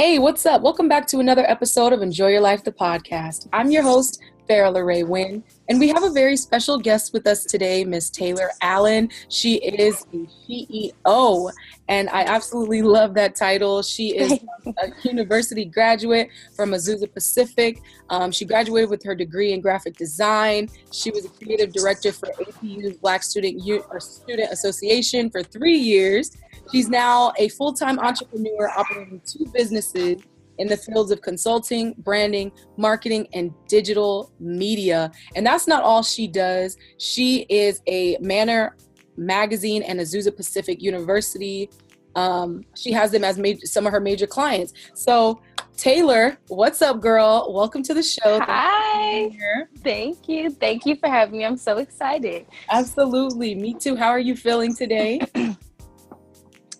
Hey, what's up? Welcome back to another episode of Enjoy Your Life, the podcast. I'm your host, Farrah Larae Wynn, and we have a very special guest with us today, Miss Taylor Allen. She is a CEO, and I absolutely love that title. She is a university graduate from Azusa Pacific. Um, she graduated with her degree in graphic design. She was a creative director for APU's Black Student U- Student Association for three years. She's now a full time entrepreneur operating two businesses in the fields of consulting, branding, marketing, and digital media. And that's not all she does. She is a Manner Magazine and Azusa Pacific University. Um, she has them as major, some of her major clients. So, Taylor, what's up, girl? Welcome to the show. Hi. Thank you. Thank you for having me. I'm so excited. Absolutely. Me too. How are you feeling today?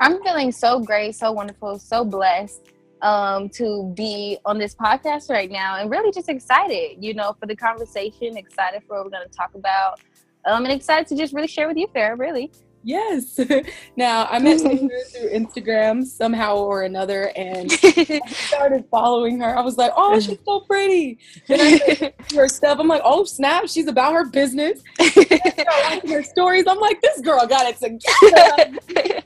I'm feeling so great, so wonderful, so blessed um, to be on this podcast right now and really just excited, you know, for the conversation, excited for what we're going to talk about, um, and excited to just really share with you, Farrah, really. Yes. now I met Taylor through Instagram somehow or another, and I started following her. I was like, "Oh, she's so pretty!" And I her stuff. I'm like, "Oh, snap! She's about her business." her stories. I'm like, "This girl got it together."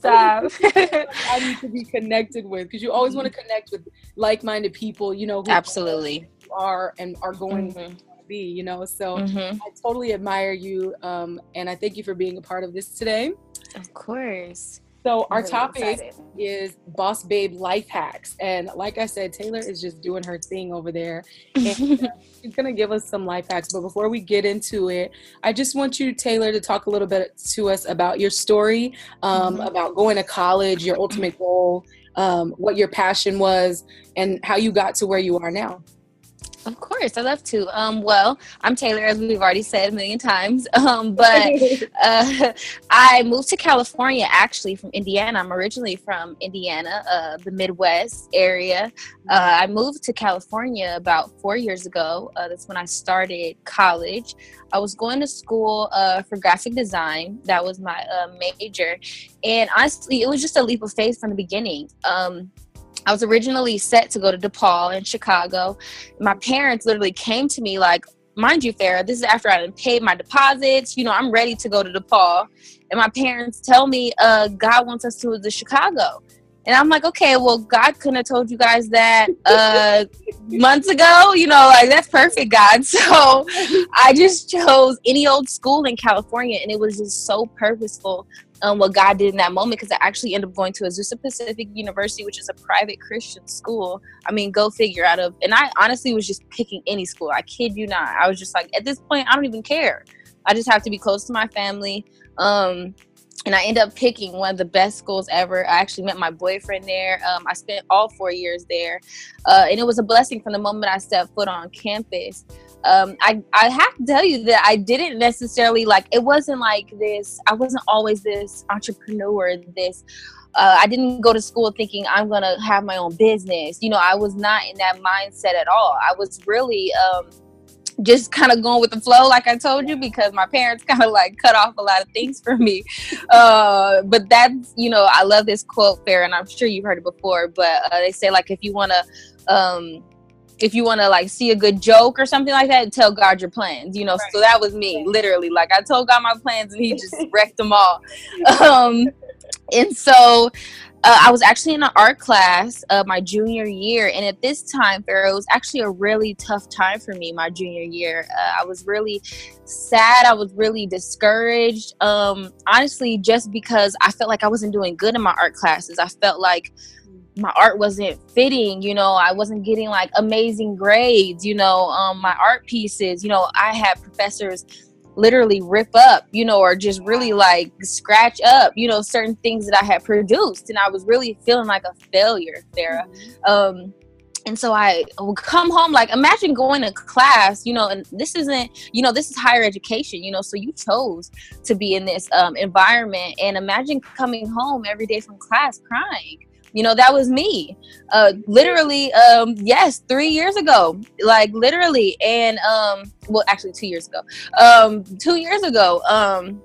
Stop. I need to be connected with because you always want to connect with like-minded people. You know, absolutely are and are going mm-hmm. to be. You know, so mm-hmm. I totally admire you, um, and I thank you for being a part of this today. Of course. So our really topic excited. is boss babe life hacks, and like I said, Taylor is just doing her thing over there. And, uh, she's gonna give us some life hacks. But before we get into it, I just want you, Taylor, to talk a little bit to us about your story, um, mm-hmm. about going to college, your ultimate goal, um, what your passion was, and how you got to where you are now. Of course, I love to. Um, well, I'm Taylor, as we've already said a million times. Um, but uh, I moved to California actually from Indiana. I'm originally from Indiana, uh, the Midwest area. Uh, I moved to California about four years ago. Uh, that's when I started college. I was going to school uh, for graphic design. That was my uh, major. And honestly, it was just a leap of faith from the beginning. Um, I was originally set to go to DePaul in Chicago. My parents literally came to me like, mind you, Farrah, this is after I paid my deposits. You know, I'm ready to go to DePaul. And my parents tell me, uh, God wants us to go to Chicago. And I'm like, okay, well, God couldn't have told you guys that uh, months ago. You know, like that's perfect, God. So I just chose any old school in California, and it was just so purposeful um, what God did in that moment because I actually ended up going to Azusa Pacific University, which is a private Christian school. I mean, go figure out of. And I honestly was just picking any school. I kid you not. I was just like, at this point, I don't even care. I just have to be close to my family. Um, and I ended up picking one of the best schools ever. I actually met my boyfriend there. Um, I spent all four years there, uh, and it was a blessing from the moment I stepped foot on campus. Um, I, I have to tell you that I didn't necessarily like it wasn't like this. I wasn't always this entrepreneur this uh, I didn't go to school thinking I'm gonna have my own business. You know I was not in that mindset at all. I was really um, just kind of going with the flow like I told you because my parents kind of like cut off a lot of things for me uh, but that's you know I love this quote Farrah and I'm sure you've heard it before but uh, they say like if you want to um, if you want to like see a good joke or something like that, tell God your plans, you know. Right. So that was me, literally. Like I told God my plans and he just wrecked them all. Um, and so uh, I was actually in an art class uh, my junior year, and at this time, Farrah, it was actually a really tough time for me my junior year. Uh, I was really sad. I was really discouraged. Um, honestly, just because I felt like I wasn't doing good in my art classes. I felt like my art wasn't fitting you know i wasn't getting like amazing grades you know um, my art pieces you know i had professors literally rip up you know or just really like scratch up you know certain things that i had produced and i was really feeling like a failure there mm-hmm. um and so I would come home like imagine going to class, you know, and this isn't, you know, this is higher education, you know, so you chose to be in this um, environment, and imagine coming home every day from class crying, you know that was me uh literally um yes three years ago like literally and um well actually two years ago um two years ago um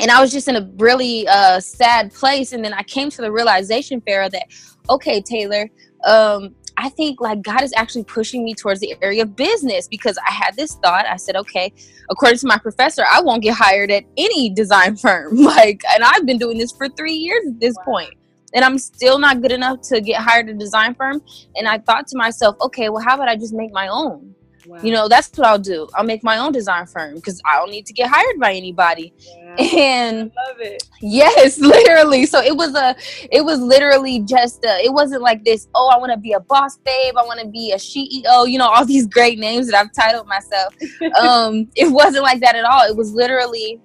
and i was just in a really uh sad place and then i came to the realization farrah that okay taylor um, I think like God is actually pushing me towards the area of business because I had this thought. I said, okay, according to my professor, I won't get hired at any design firm. Like, and I've been doing this for three years at this wow. point, and I'm still not good enough to get hired at a design firm. And I thought to myself, okay, well, how about I just make my own? Wow. You know, that's what I'll do. I'll make my own design firm because I don't need to get hired by anybody. Yeah. And I love it. Yes, literally. So it was a, it was literally just, a, it wasn't like this. Oh, I want to be a boss babe. I want to be a CEO. You know, all these great names that I've titled myself. um, it wasn't like that at all. It was literally,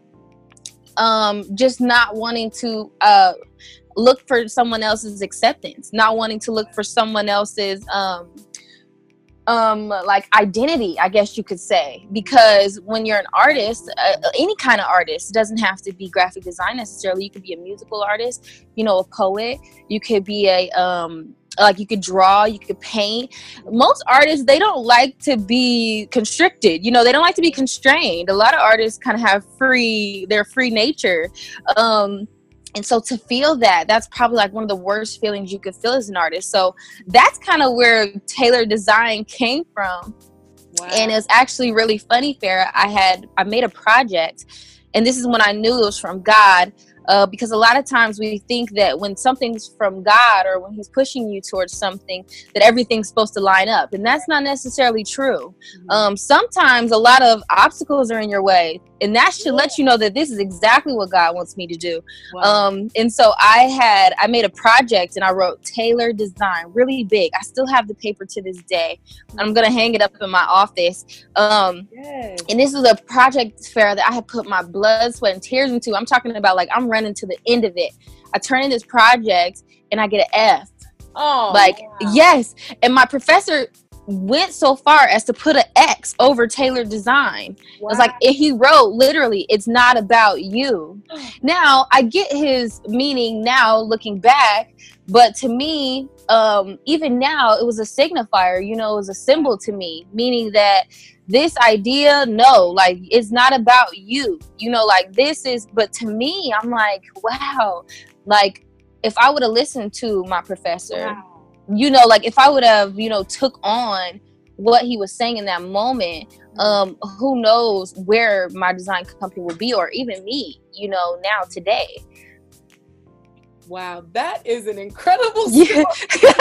um, just not wanting to, uh, look for someone else's acceptance, not wanting to look for someone else's, um, um like identity i guess you could say. Because when you're an artist uh, any kind of artist doesn't have to be graphic design necessarily. You could be a musical artist you know a poet. You could be a um like you could draw you could paint. Most artists they don't like to be constricted. You know they don't like to be constrained. A lot of artists kind of have free their free nature. Um and so to feel that that's probably like one of the worst feelings you could feel as an artist. So that's kind of where tailor design came from. Wow. and it's actually really funny Farrah i had i made a project and this is when i knew it was from god uh, because a lot of times we think that when something's from God or when He's pushing you towards something, that everything's supposed to line up, and that's not necessarily true. Mm-hmm. Um, sometimes a lot of obstacles are in your way, and that should yeah. let you know that this is exactly what God wants me to do. Wow. Um, and so I had I made a project and I wrote Tailor Design, really big. I still have the paper to this day. I'm gonna hang it up in my office. Um, and this is a project Farrah that I had put my blood, sweat, and tears into. I'm talking about like I'm running to the end of it. I turn in this project and I get an F. Oh, like wow. yes, and my professor went so far as to put an X over Tailor Design. Wow. It's like he wrote literally, it's not about you. now I get his meaning now looking back, but to me, um, even now it was a signifier, you know, it was a symbol to me, meaning that this idea, no, like it's not about you, you know, like this is, but to me, I'm like, wow, like if I would have listened to my professor, wow. you know like if i would have you know took on what he was saying in that moment um who knows where my design company would be or even me you know now today wow that is an incredible yeah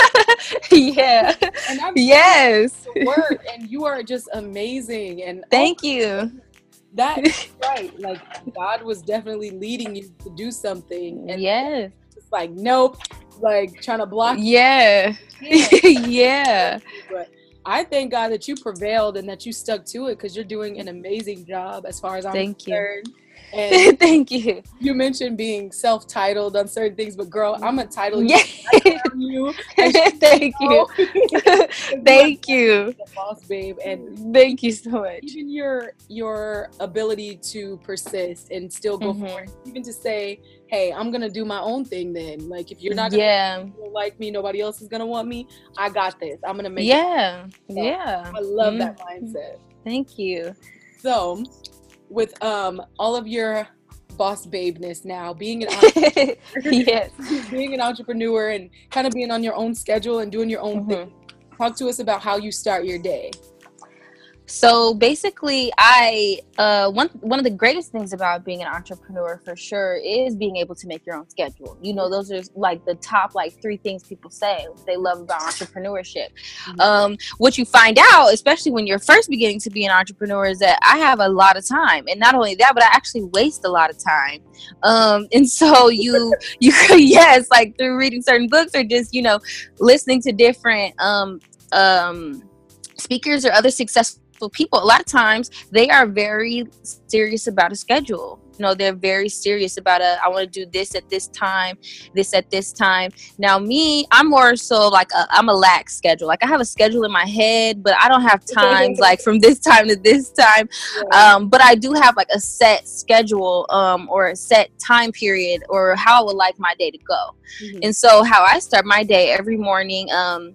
yeah and I'm yes word and you are just amazing and oh thank you that is right like god was definitely leading you to do something and yes it's like nope like trying to block. Yeah. yeah. But I thank God that you prevailed and that you stuck to it because you're doing an amazing job as far as I'm thank concerned. You. And thank you. You mentioned being self-titled on certain things, but girl, I'm a title you. Yeah. you. thank you. thank you. Boss babe, and thank you so much. Even your your ability to persist and still go mm-hmm. forward, even to say, hey, I'm gonna do my own thing then. Like if you're not gonna yeah. like me, nobody else is gonna want me. I got this. I'm gonna make yeah. it. Yeah. I love mm-hmm. that mindset. Thank you. So with um all of your boss babeness now, being an yes. being an entrepreneur and kind of being on your own schedule and doing your own mm-hmm. thing. Talk to us about how you start your day. So basically, I uh, one one of the greatest things about being an entrepreneur for sure is being able to make your own schedule. You know, those are like the top like three things people say they love about entrepreneurship. Mm-hmm. Um, what you find out, especially when you're first beginning to be an entrepreneur, is that I have a lot of time, and not only that, but I actually waste a lot of time. Um, and so you you yes, like through reading certain books or just you know listening to different um um speakers or other successful people a lot of times they are very serious about a schedule. You know they're very serious about a i want to do this at this time this at this time. Now me i'm more so like i am a lax schedule. Like i have a schedule in my head but i don't have times like from this time to this time. Yeah. um, but i do have like a set schedule um, or a set time period or how i would like my day to go. Mm-hmm. and so how i start my day every morning um,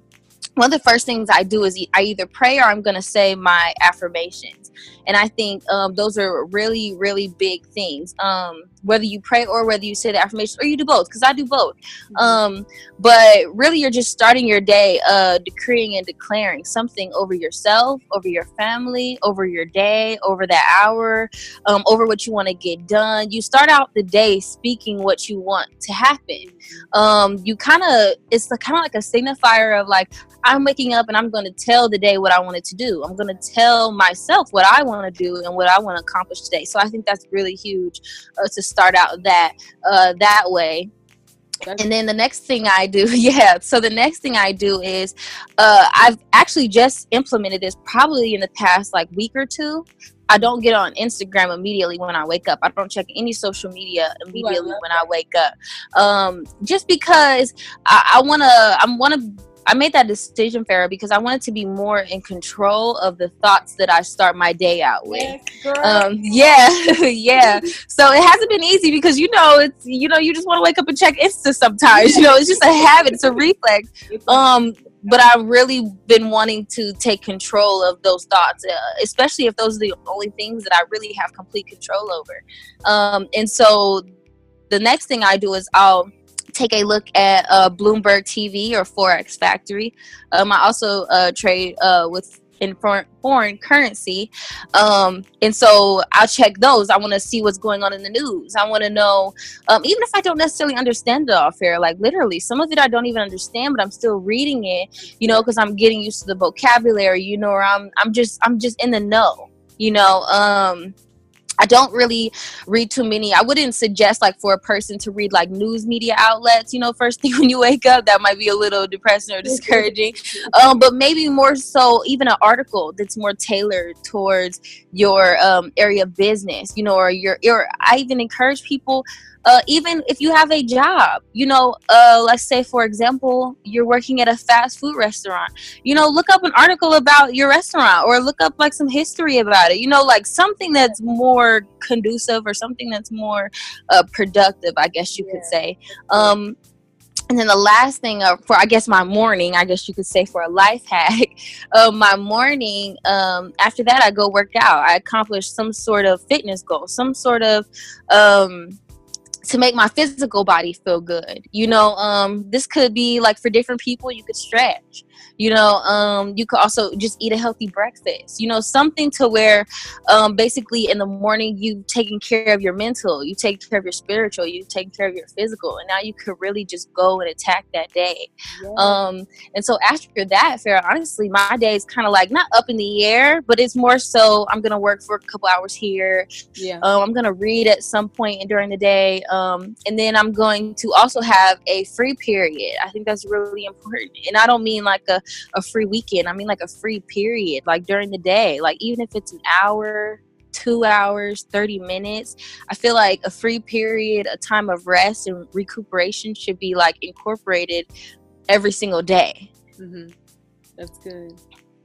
one of the first things I do is I either pray or I'm going to say my affirmations. And I think um, those are really, really big things. Um, whether you pray or whether you say the affirmations or you do both because i do both. Mm-hmm. um but really you're just starting your day uh decreeing and declaring something over yourself over your family over your day over that hour um over what you want to get done. You start out the day speaking what you want to happen. Mm-hmm. um you kind of it's kind of like a signifier of like i'm waking up and i'm going to tell the day what i wanted to do. I'm going to tell myself what i want to do and what i want to accomplish today. So i think that's really huge uh, to start out that uh, that way and then the next thing I do, yeah. So the next thing I do is, uh, I've actually just implemented this probably in the past like week or two. I don't get on Instagram immediately when I wake up. I don't check any social media immediately when I wake up, um, just because I, I wanna, I wanna I made that decision, Farrah, because I wanted to be more in control of the thoughts that I start my day out with. Yes, um, yeah, yeah. So it hasn't been easy because you know it's you know you just want to wake up and check Insta sometimes. You know, it's just a habit, it's a reflex. Um, but I've really been wanting to take control of those thoughts, uh, especially if those are the only things that I really have complete control over. Um, and so the next thing I do is I'll take a look at uh, Bloomberg TV or Forex Factory. Um, I also uh, trade uh, with in foreign, foreign currency, um, and so I'll check those. I want to see what's going on in the news. I want to know, um, even if I don't necessarily understand it all Farrah. Like literally, some of it I don't even understand, but I'm still reading it. You know, because I'm getting used to the vocabulary. You know, or I'm I'm just I'm just in the know. You know, um, I don't really read too many. I wouldn't suggest like for a person to read like news media outlets, you know, first thing when you wake up. That might be a little depressing or discouraging. um, but maybe more so even an article that's more tailored towards your um, area of business, you know, or your, your I even encourage people uh, even if you have a job you know uh, let's say for example you're working at a fast food restaurant you know look up an article about your restaurant or look up like some history about it you know like something that's more conducive or something that's more uh, productive i guess you yeah. could say um, and then the last thing uh, for I guess my morning, I guess you could say for a life hack, uh, my morning. Um, after that, I go work out. I accomplish some sort of fitness goal, some sort of um, to make my physical body feel good. You know, um, this could be like for different people, you could stretch. You know um, you could also just eat a healthy breakfast. You know something to where um, basically in the morning you taking care of your mental you take care of your spiritual you taking care of your physical and now you could really just go and attack that day. Yeah. um, and so after that Farrah honestly my day is kind of like not up in the air but it's more so i'm gonna work for a couple hours here. Yeah. Um, i'm gonna read at some point during the day um, and then i'm going to also have a free period i think that's really important and i don't mean like a a free weekend. I mean like a free period, like during the day. Like even if it's an hour, two hours, 30 minutes. I feel like a free period, a time of rest and recuperation should be like incorporated every single day. Mm-hmm. That's good.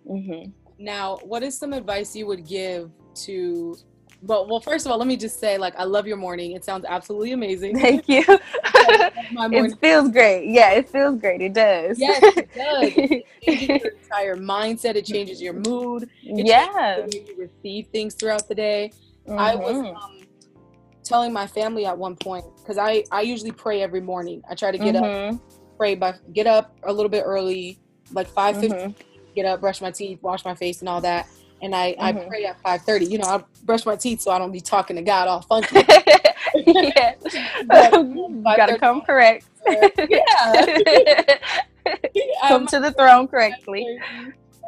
Mm-hmm. Now, what is some advice you would give to but well, first of all, let me just say, like, I love your morning. It sounds absolutely amazing. Thank you. it feels great. Yeah, it feels great. It does. Yes, it does. It changes your entire mindset. It changes your mood. It yeah. you receive things throughout the day. Mm-hmm. I was mm-hmm. um, telling my family at one point because I I usually pray every morning. I try to get mm-hmm. up, pray by get up a little bit early, like five mm-hmm. Get up, brush my teeth, wash my face, and all that and I, mm-hmm. I pray at 5.30 you know i brush my teeth so i don't be talking to god all funky. Yeah. Gotta come correct. Yeah. Come to the throne correctly.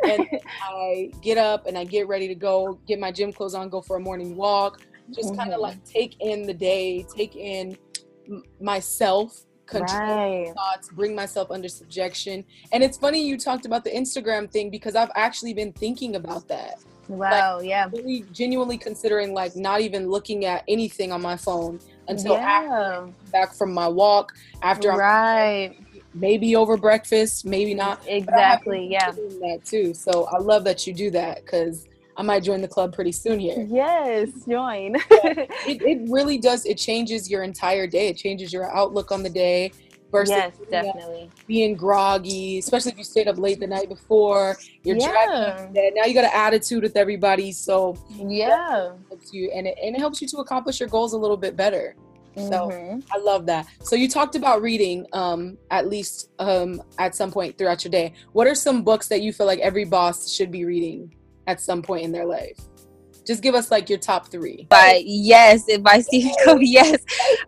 And i get up and i get ready to go get my gym clothes on go for a morning walk. Just mm-hmm. kind of like take in the day take in myself control right. thoughts, bring myself under subjection. And it's funny you talked about the Instagram thing because I've actually been thinking about that. Wow, like, yeah. Really genuinely considering like not even looking at anything on my phone until yeah. after back from my walk, after right. I'm maybe over breakfast, maybe not. Exactly, yeah. That too. So I love that you do that because I might join the club pretty soon here. Yes, join. it, it really does. It changes your entire day. It changes your outlook on the day. Versus yes, definitely. Being groggy, especially if you stayed up late the night before. You're yeah. Now you got an attitude with everybody. So yeah, helps you and it and it helps you to accomplish your goals a little bit better. So mm-hmm. I love that. So you talked about reading um, at least um, at some point throughout your day. What are some books that you feel like every boss should be reading at some point in their life? Just give us like your top three. By yes, by Stephen Covey. Yes,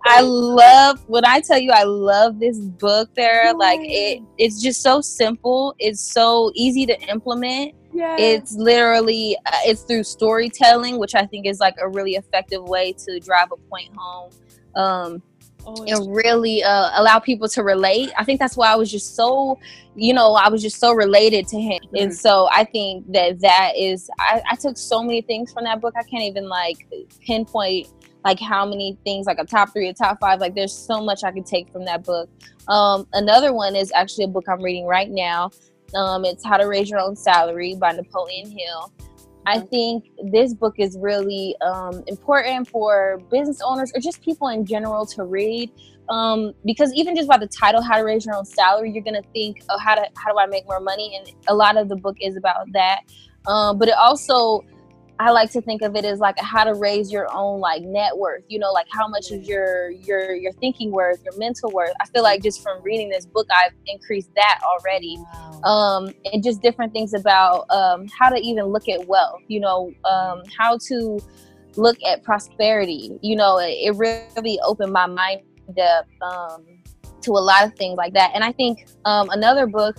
I love when I tell you I love this book. There, like it, it's just so simple. It's so easy to implement. Yes. It's literally uh, it's through storytelling, which I think is like a really effective way to drive a point home. Um, oh, and really uh, allow people to relate. I think that's why I was just so, you know, I was just so related to him. Mm-hmm. And so I think that that is, I, I took so many things from that book. I can't even like pinpoint like how many things, like a top three, a top five. Like there's so much I could take from that book. Um, another one is actually a book I'm reading right now. Um, it's How to Raise Your Own Salary by Napoleon Hill. I think this book is really um, important for business owners or just people in general to read um, because even just by the title, "How to Raise Your Own Salary," you're gonna think, "Oh, how to how do I make more money?" And a lot of the book is about that. Um, but it also I like to think of it as like how to raise your own like net worth. You know, like how much is your your your thinking worth, your mental worth. I feel like just from reading this book, I've increased that already. Wow. Um, and just different things about um, how to even look at wealth. You know, um, how to look at prosperity. You know, it, it really opened my mind up um, to a lot of things like that. And I think um, another book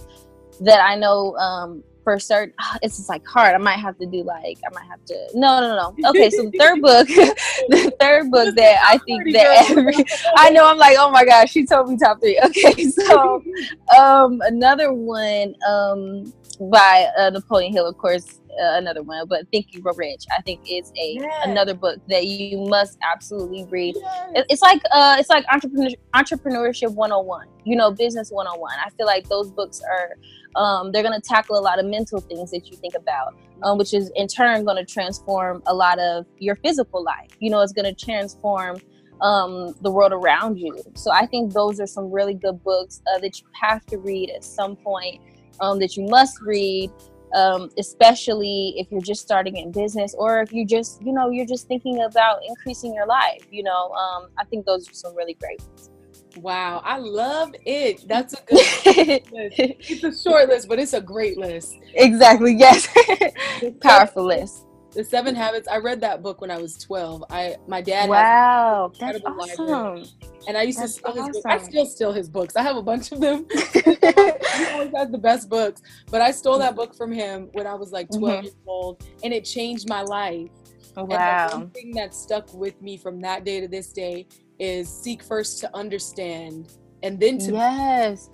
that I know um, for certain it's just like hard. I might have to do like i might have to no no no okay so the third book the third book that i think that every i know i'm like oh my gosh she told me top three. Okay so um another one um by uh, napoleon hill of course uh, another one, but Think and Grow Rich. I think is a yes. another book that you must absolutely read. Yes. It's like uh, it's like entrepreneur, entrepreneurship 101. You know, business 101. I feel like those books are um, they're going to tackle a lot of mental things that you think about, um, which is in turn going to transform a lot of your physical life. You know, it's going to transform um, the world around you. So I think those are some really good books uh, that you have to read at some point, um, that you must read. Um, especially if you're just starting in business or if you just you know you're just thinking about increasing your life you know um, i think those are some really great ones Wow, I love it. That's a good list. It's a short list, but it's a great list. Exactly. Yes. Powerful list. The Seven Habits. I read that book when I was 12. I my dad Wow, that's awesome. Library, and I used that's to steal awesome. his books. I still steal his books. I have a bunch of them. he always has the best books. But I stole that book from him when I was like 12 mm-hmm. years old and it changed my life. Oh, wow. And the one thing that stuck with me from that day to this day is seek first to understand and then to yes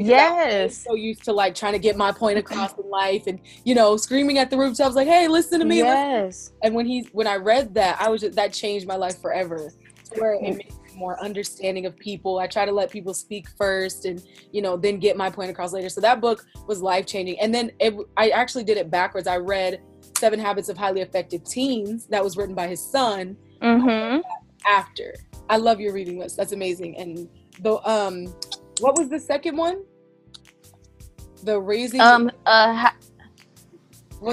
yes. so used to like trying to get my point across in life and you know screaming at the rooftops like hey listen to me yes. And when he when i read that i was just that changed my life forever. Where it made me more understanding of people. I try to let people speak first and you know then get my point across later. So that book was life changing and then it, i actually did it backwards. I read seven habits of highly effective teens that was written by his son. Mm-hmm. after. I love your reading list. That's amazing. And the um, what was the second one? The raising. Um. Uh.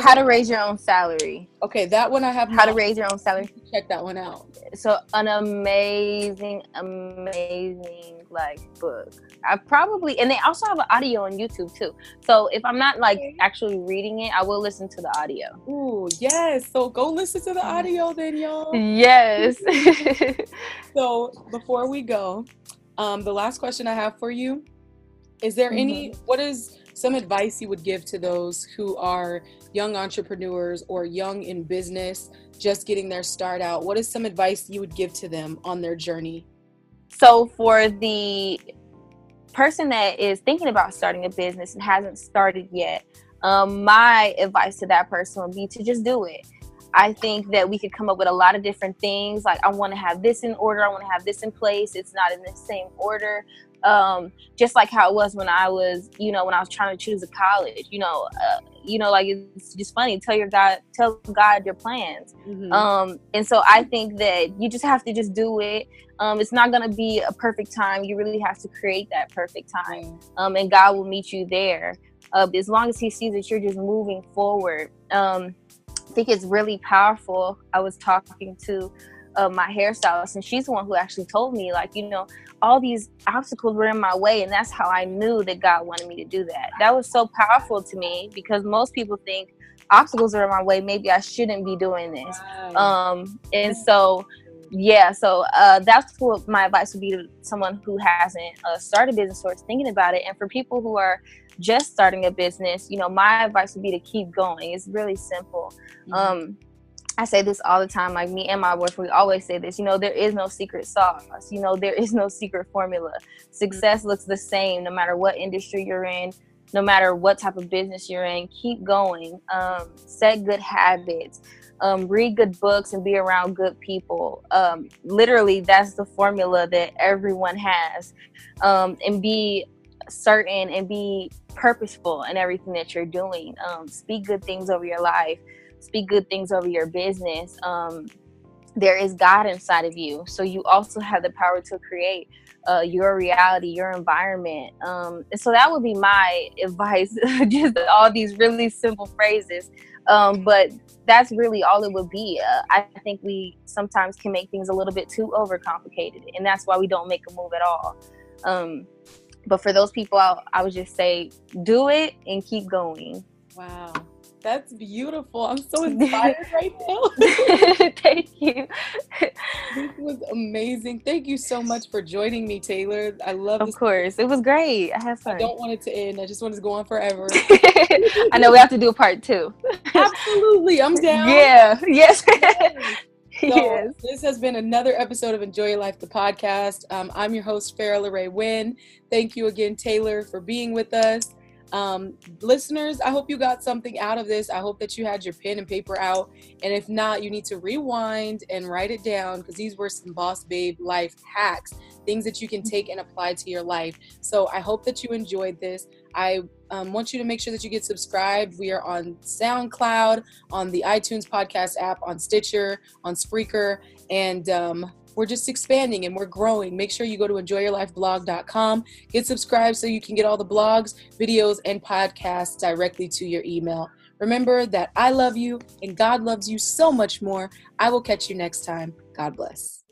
How to raise your own salary. Okay, that one I have. How to raise your own salary. Check that one out. So an amazing, amazing like book. I probably and they also have an audio on YouTube too. So if I'm not like actually reading it, I will listen to the audio. Ooh, yes. So go listen to the audio then, y'all. Yes. so before we go, um, the last question I have for you is there mm-hmm. any what is some advice you would give to those who are young entrepreneurs or young in business just getting their start out what is some advice you would give to them on their journey so for the person that is thinking about starting a business and hasn't started yet, um, my advice to that person would be to just do it. I think that we could come up with a lot of different things. Like, I want to have this in order. I want to have this in place. It's not in the same order. Um, just like how it was when I was, you know, when I was trying to choose a college. You know, uh, you know, like it's just funny. Tell your God, tell God your plans. Mm-hmm. Um, and so I think that you just have to just do it. Um, it's not going to be a perfect time. You really have to create that perfect time. Um, and God will meet you there. Uh, as long as He sees that you're just moving forward. Um, think it's really powerful. I was talking to uh, my hairstylist, and she's the one who actually told me, like, you know, all these obstacles were in my way, and that's how I knew that God wanted me to do that. That was so powerful to me because most people think obstacles are in my way. Maybe I shouldn't be doing this. Um, and so, yeah, so uh, that's what my advice would be to someone who hasn't uh, started business or is thinking about it. And for people who are just starting a business, you know, my advice would be to keep going. It's really simple. Mm-hmm. Um, I say this all the time, like me and my boyfriend, we always say this, you know, there is no secret sauce. You know, there is no secret formula. Success mm-hmm. looks the same no matter what industry you're in, no matter what type of business you're in. Keep going. Um, set good habits. Um, read good books and be around good people. Um, literally, that's the formula that everyone has. Um, and be certain and be purposeful in everything that you're doing. Um, speak good things over your life. Speak good things over your business. Um, there is god inside of you. So you also have the power to create uh, your reality your environment. Um, and so that would be my advice just all these really simple phrases. Um, but that's really all it would be. Uh, i think we sometimes can make things a little bit too overcomplicated and that's why we don't make a move at all. Um, but for those people I, I would just say do it and keep going wow that's beautiful. I'm so inspired right now. Thank you. this was amazing. Thank you so much for joining me, Taylor. I love Of course. It was great. I had fun. I don't want it to end. I just want it to go on forever. I know we have to do a part two. Absolutely. I'm down. Yeah. Yes. So yes. this has been another episode of Enjoy Your Life, the podcast. Um, I'm your host, Farrah LeRae Wynn. Thank you again, Taylor, for being with us. Um, listeners, I hope you got something out of this. I hope that you had your pen and paper out. And if not, you need to rewind and write it down because these were some boss babe life hacks, things that you can take and apply to your life. So I hope that you enjoyed this. I um, want you to make sure that you get subscribed. We are on SoundCloud, on the iTunes podcast app, on Stitcher, on Spreaker, and um, we're just expanding and we're growing. Make sure you go to enjoyyourlifeblog.com, get subscribed so you can get all the blogs, videos, and podcasts directly to your email. Remember that I love you and God loves you so much more. I will catch you next time. God bless.